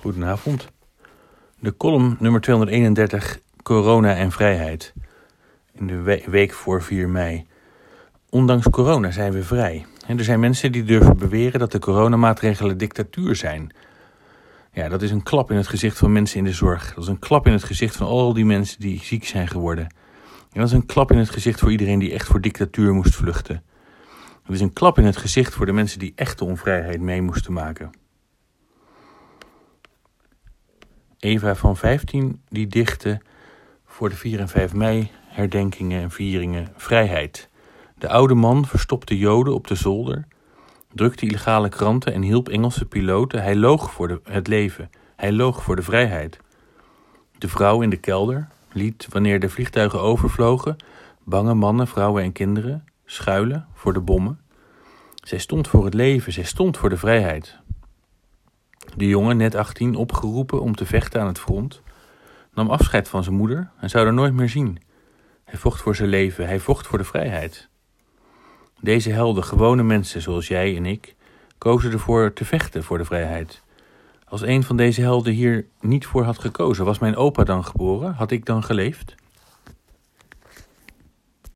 Goedenavond. De column nummer 231, Corona en Vrijheid. In de we- week voor 4 mei. Ondanks corona zijn we vrij. En er zijn mensen die durven beweren dat de coronamaatregelen dictatuur zijn. Ja, dat is een klap in het gezicht van mensen in de zorg. Dat is een klap in het gezicht van al die mensen die ziek zijn geworden. En dat is een klap in het gezicht voor iedereen die echt voor dictatuur moest vluchten. Het is een klap in het gezicht voor de mensen die echte onvrijheid mee moesten maken. Eva van 15 die dichtte voor de 4 en 5 mei herdenkingen en vieringen vrijheid. De oude man verstopte joden op de zolder, drukte illegale kranten en hielp Engelse piloten. Hij loog voor het leven, hij loog voor de vrijheid. De vrouw in de kelder liet, wanneer de vliegtuigen overvlogen, bange mannen, vrouwen en kinderen schuilen voor de bommen. Zij stond voor het leven, zij stond voor de vrijheid. De jongen, net 18, opgeroepen om te vechten aan het front, nam afscheid van zijn moeder en zou haar nooit meer zien. Hij vocht voor zijn leven, hij vocht voor de vrijheid. Deze helden, gewone mensen zoals jij en ik, kozen ervoor te vechten voor de vrijheid. Als een van deze helden hier niet voor had gekozen, was mijn opa dan geboren? Had ik dan geleefd?